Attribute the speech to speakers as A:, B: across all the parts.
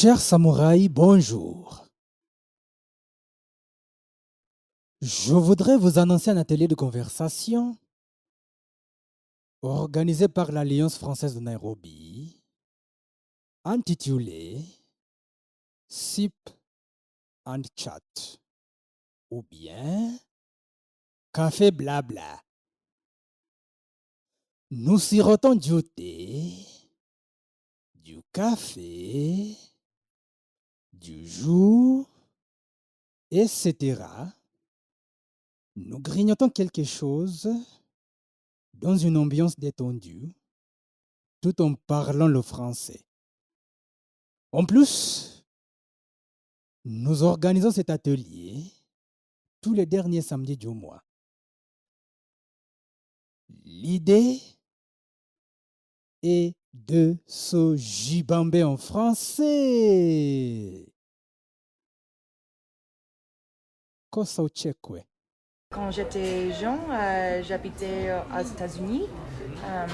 A: Chers samouraïs, bonjour. Je voudrais vous annoncer un atelier de conversation organisé par l'Alliance française de Nairobi, intitulé SIP and Chat ou bien Café Blabla. Nous sirotons du thé, du café, du jour, etc. Nous grignotons quelque chose dans une ambiance détendue, tout en parlant le français. En plus, nous organisons cet atelier tous les derniers samedis du mois. L'idée est de se gibamber en français.
B: Quand j'étais jeune, euh, j'habitais aux États-Unis, euh,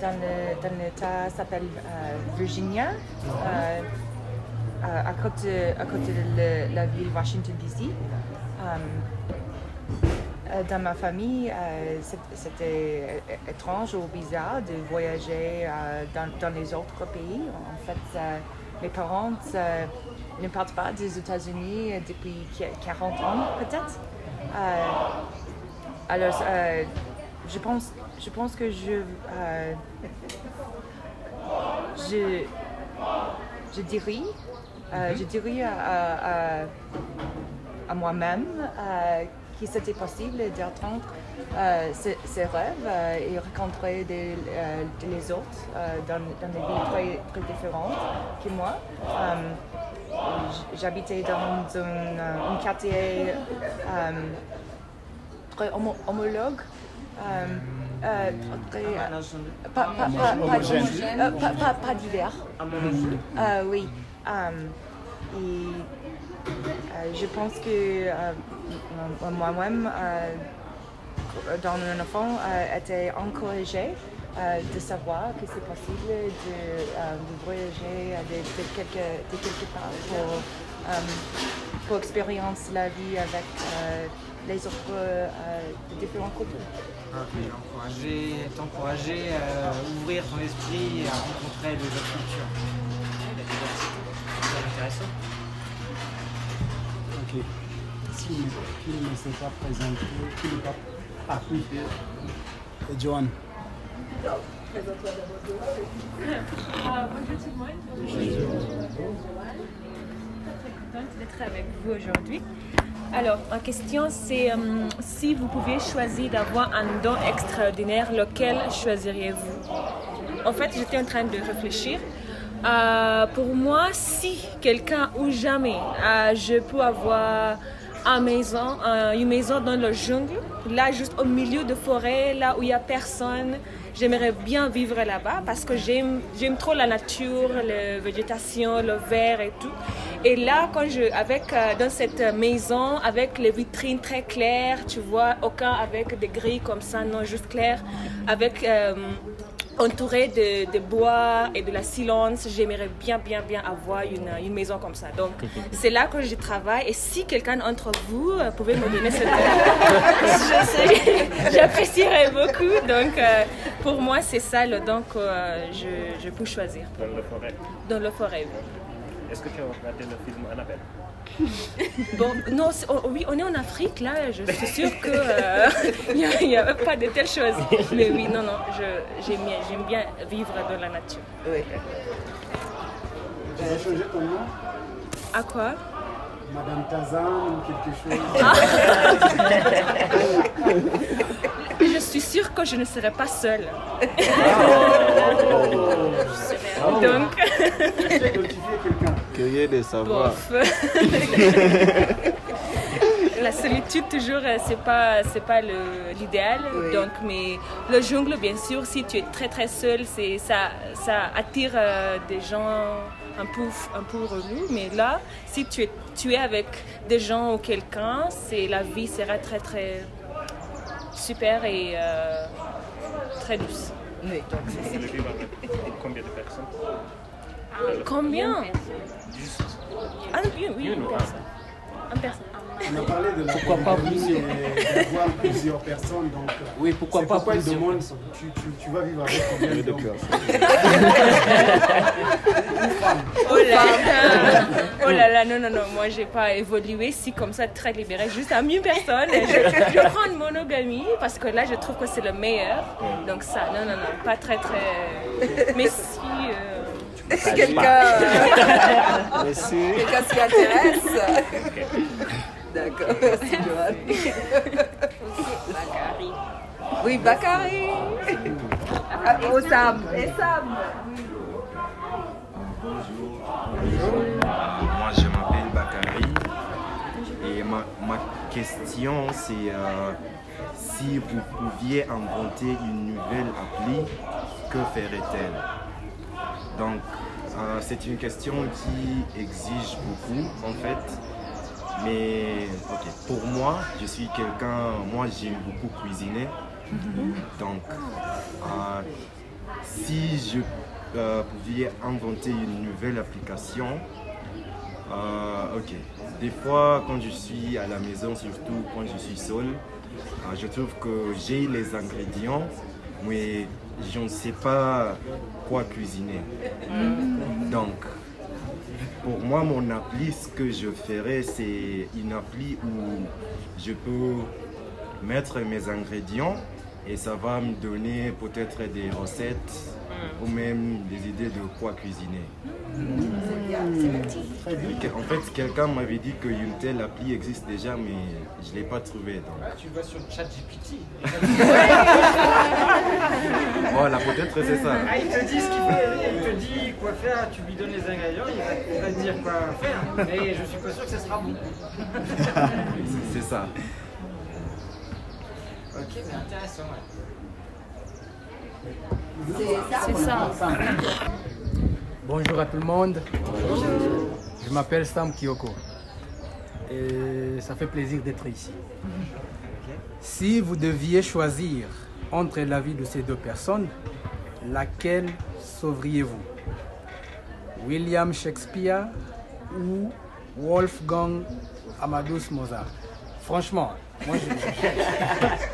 B: dans l'État s'appelle euh, Virginia, euh, à, côté, à côté de la ville Washington DC. Euh, euh, dans ma famille, euh, c'était étrange ou bizarre de voyager euh, dans, dans les autres pays. Euh, mes parents euh, ne partent pas des États-Unis depuis qu- 40 ans, peut-être. Euh, alors, euh, je, pense, je pense que je, je, je dirais, je dirais à- à- à moi-même c'était possible d'atteindre euh, ses, ses rêves euh, et rencontrer des, euh, les autres euh, dans, dans des villes très, très différentes que moi. J'habitais dans un, quartier très homo- homologue. euh, euh, très, euh, pas. Euh, oui. Et je pense que euh, moi-même, euh, dans mon enfant, euh, était encouragée euh, de savoir que c'est possible de, euh, de voyager de, de quelque, de quelque part pour, euh, pour expériencer la vie avec euh, les autres euh, de différents cultures.
C: Ok, encourager, t'encourager à ouvrir ton esprit et à rencontrer les autres cultures. C'est intéressant.
D: Ok. Si qui ne s'est pas présenté, qui n'est pas. Oui. Et Johan.
E: bonjour tout le monde. Je suis très contente d'être avec vous aujourd'hui. Alors, ma question c'est euh, si vous pouviez choisir d'avoir un don extraordinaire, lequel choisiriez-vous? En fait, j'étais en train de réfléchir. Euh, pour moi, si quelqu'un ou jamais euh, je peux avoir une maison, une maison dans le jungle, là juste au milieu de forêt, là où il n'y a personne, j'aimerais bien vivre là-bas parce que j'aime trop la nature, la végétation, le vert et tout. Et là, quand je, avec, euh, dans cette maison, avec les vitrines très claires, tu vois, aucun avec des grilles comme ça, non, juste clair, avec euh, entouré de, de bois et de la silence, j'aimerais bien, bien, bien avoir une, une maison comme ça. Donc, c'est là que je travaille. Et si quelqu'un d'entre vous euh, pouvait me donner cette... je sais, j'apprécierais beaucoup. Donc, euh, pour moi, c'est ça le don que euh, je, je peux choisir
F: dans le forêt.
E: dans le forêt. oui.
F: Est-ce que tu as regardé le film Annabelle?
E: Bon, non, oh, oui, on est en Afrique, là, je suis sûre qu'il n'y a, pas de telles choses. Mais oui, non, non, je- j'aime bien, vivre dans la nature.
D: Tu veux changer ton nom?
E: À quoi?
D: Madame Tazan ou quelque chose
E: Je suis sûre que je ne serai pas seule. Donc,
D: Tu sais identifier quelqu'un.
G: Curieux de savoir.
E: bof. La solitude, toujours, euh, c'est pas, c'est pas le- l'idéal. Donc, mais le jungle, bien sûr, si tu es très très seul, c'est, ça, ça attire euh, des gens un peu, un peu relous. Mais là, si tu es, tu es avec des gens ou quelqu'un, c'est, la vie sera très très super et euh, très douce.
F: Combien de personnes?
E: Combien
F: Juste
E: Ah, oui, oui,
F: une
E: une
F: ou un
E: personne. Une personne.
D: On a parlé de la
G: Pourquoi pas
D: et d'avoir plusieurs personnes. Donc, euh,
G: Oui, pourquoi pas
D: pourquoi
G: plusieurs
D: demande, tu, tu, tu vas vivre avec combien d'hommes
E: Oh là là, oh là là, non, non, non, moi j'ai pas évolué si comme ça, très libérée, juste à mille personnes. Je, je prends une monogamie parce que là je trouve que c'est le meilleur. Donc ça, non, non, non, pas très très. Mais si. euh,
H: Si quelqu'un
G: Merci.
H: quelqu'un s'y intéresse. D'accord, merci Joanne. Oui, Bakary. Ah, Oh, Sam. Et Sam.
I: Moi, je m'appelle Bakary. Et ma, ma question, c'est euh, si vous pouviez inventer une nouvelle appli, que ferait-elle? Donc, euh, c'est une question qui exige beaucoup, en fait. Mais, pour moi, je suis quelqu'un, moi, j'aime beaucoup cuisiner. Donc, euh, si je euh, pouvais inventer une nouvelle application, ok. Des fois, quand je suis à la maison, surtout quand je suis seul, je trouve que j'ai les ingrédients, mais je ne sais pas quoi cuisiner. Donc, pour moi, mon appli, ce que je ferais, c'est une appli où je peux mettre mes ingrédients et ça va me donner peut-être des recettes ou même des idées de quoi cuisiner. En fait, quelqu'un m'avait dit qu'une telle appli existe déjà, mais je ne l'ai pas trouvée. donc.
C: Ah, tu vas sur le chat GPT.
I: Voilà, peut-être c'est ça.
C: Ah, il te dit ce qu'il faut, il te dit quoi faire, tu lui donnes les ingrédients, il va, il va te dire quoi faire. Mais je suis pas sûr que ce sera bon.
I: C'est ça.
C: Ok, mais intéressant, ouais.
E: C'est ça.
G: Bonjour à tout le monde. Je m'appelle Sam Kyoko. Et ça fait plaisir d'être ici. Si vous deviez choisir entre la vie de ces deux personnes, laquelle sauveriez-vous? William Shakespeare ou Wolfgang Amadeus Mozart? Franchement, moi je,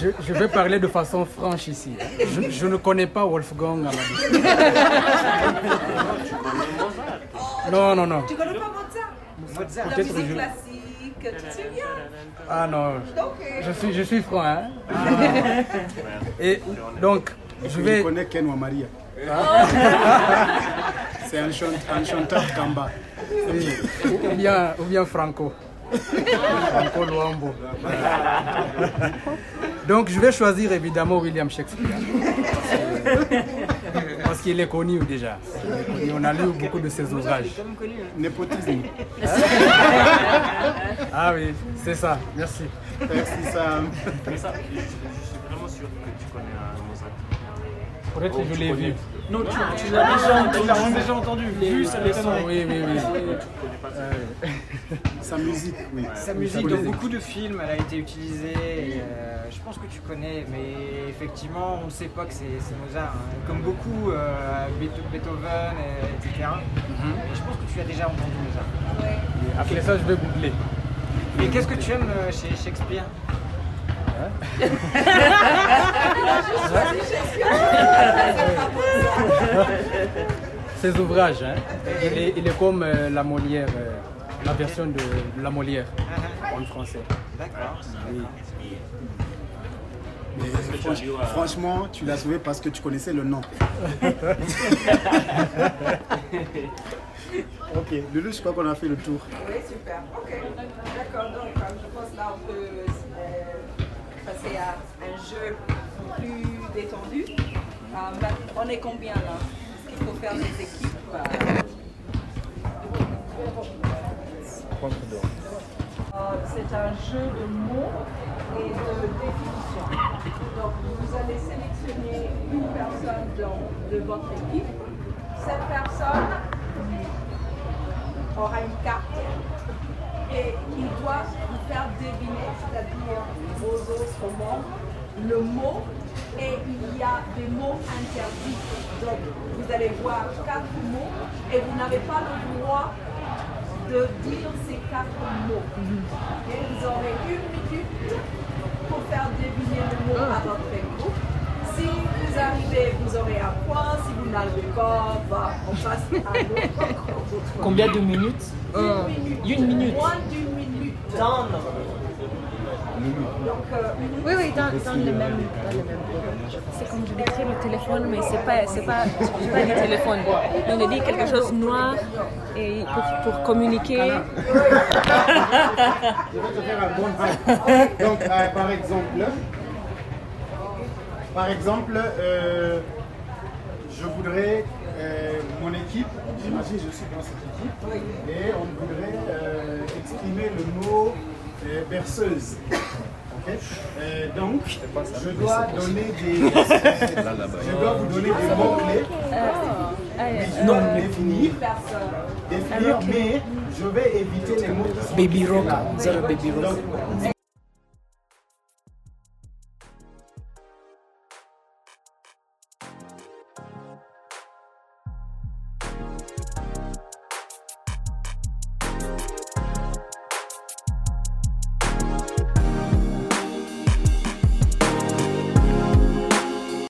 G: je, je vais parler de façon franche ici. Je, je ne connais pas Wolfgang Amadeus. Non, non, non.
H: Tu connais pas Mozart?
C: Mozart.
H: La musique
G: je-
H: classique, tu sais bien.
G: Ah non, je suis, je suis franc. Hein? Et donc, je
D: Je
G: vais...
D: connais Ken Maria. C'est un, chante- un chanteur Kamba.
G: Oui, ou, ou bien, ou bien Franco. Donc je vais choisir évidemment William Shakespeare. Parce qu'il est connu déjà. Est connu. On a lu beaucoup de ses ouvrages.
C: Quand même connu. hein.
D: Népotisme.
G: Ah oui, c'est ça. Merci.
D: Merci Sam.
F: Je, suis vraiment sûr que tu connais un Mozart.
G: Peut-être que je l'ai vu.
C: Non, tu, tu l'as déjà, tu l'as déjà entendu. Vu, m'étonnerait.
G: Oui, oui, oui.
D: Sa musique, oui.
C: Sa musique dans beaucoup de films, elle a été utilisée. et, euh, je pense que tu connais, mais effectivement, on ne sait pas que c'est c'est Mozart. hein. Comme beaucoup, euh, Beetho- Beethoven, et- etc. Et je pense que tu as déjà entendu Mozart.
G: Après ça, je vais googler.
C: Mais qu'est-ce que tu aimes euh, chez Shakespeare?
G: Ses ouvrages, hein? il, est, il est comme euh, la Molière, euh, la version de, de la Molière en français.
C: D'accord.
G: Oui.
D: Mais franch- franchement, tu l'as sauvé parce que tu connaissais le nom. ok, Lulu, je crois qu'on a fait le tour.
H: Oui, super. Plus détendu. Euh, ben, on est combien là? Qu'il faut faire des équipes euh, Euh, C'est un jeu de mots et de définitions. Donc, vous allez sélectionner une personne de votre équipe. Cette personne aura une carte et il doit vous faire deviner, c'est-à-dire aux autres membres, le mot et il y a des mots interdits. Donc, vous allez voir quatre mots et vous n'avez pas le droit de dire ces quatre mots. Et vous aurez une minute pour faire deviner le mot à votre groupe. Si vous arrivez, vous aurez un point. Si vous n'arrivez pas, bah, on passe à l'autre.
A: Combien de minutes?
H: Une minute.
A: Une minute.
H: Moins d'une minute. Donc, euh,
E: Oui, oui, dans, dans le même. C'est comme je décris le téléphone, mais c'est pas, c'est pas, pas du téléphone. On a dit quelque chose de noir et pour, pour communiquer.
D: Je vais te faire un bon. Donc, euh, par exemple, par exemple, euh, je voudrais euh, mon équipe, j'imagine je suis dans cette équipe, et on voudrait exprimer le mot berceuse. Ok Euh, donc, je dois donner des, je dois vous donner des mots clés.
A: Non,
D: définir, définir, mais je vais éviter les mots qui sont
A: Baby rock. baby rock.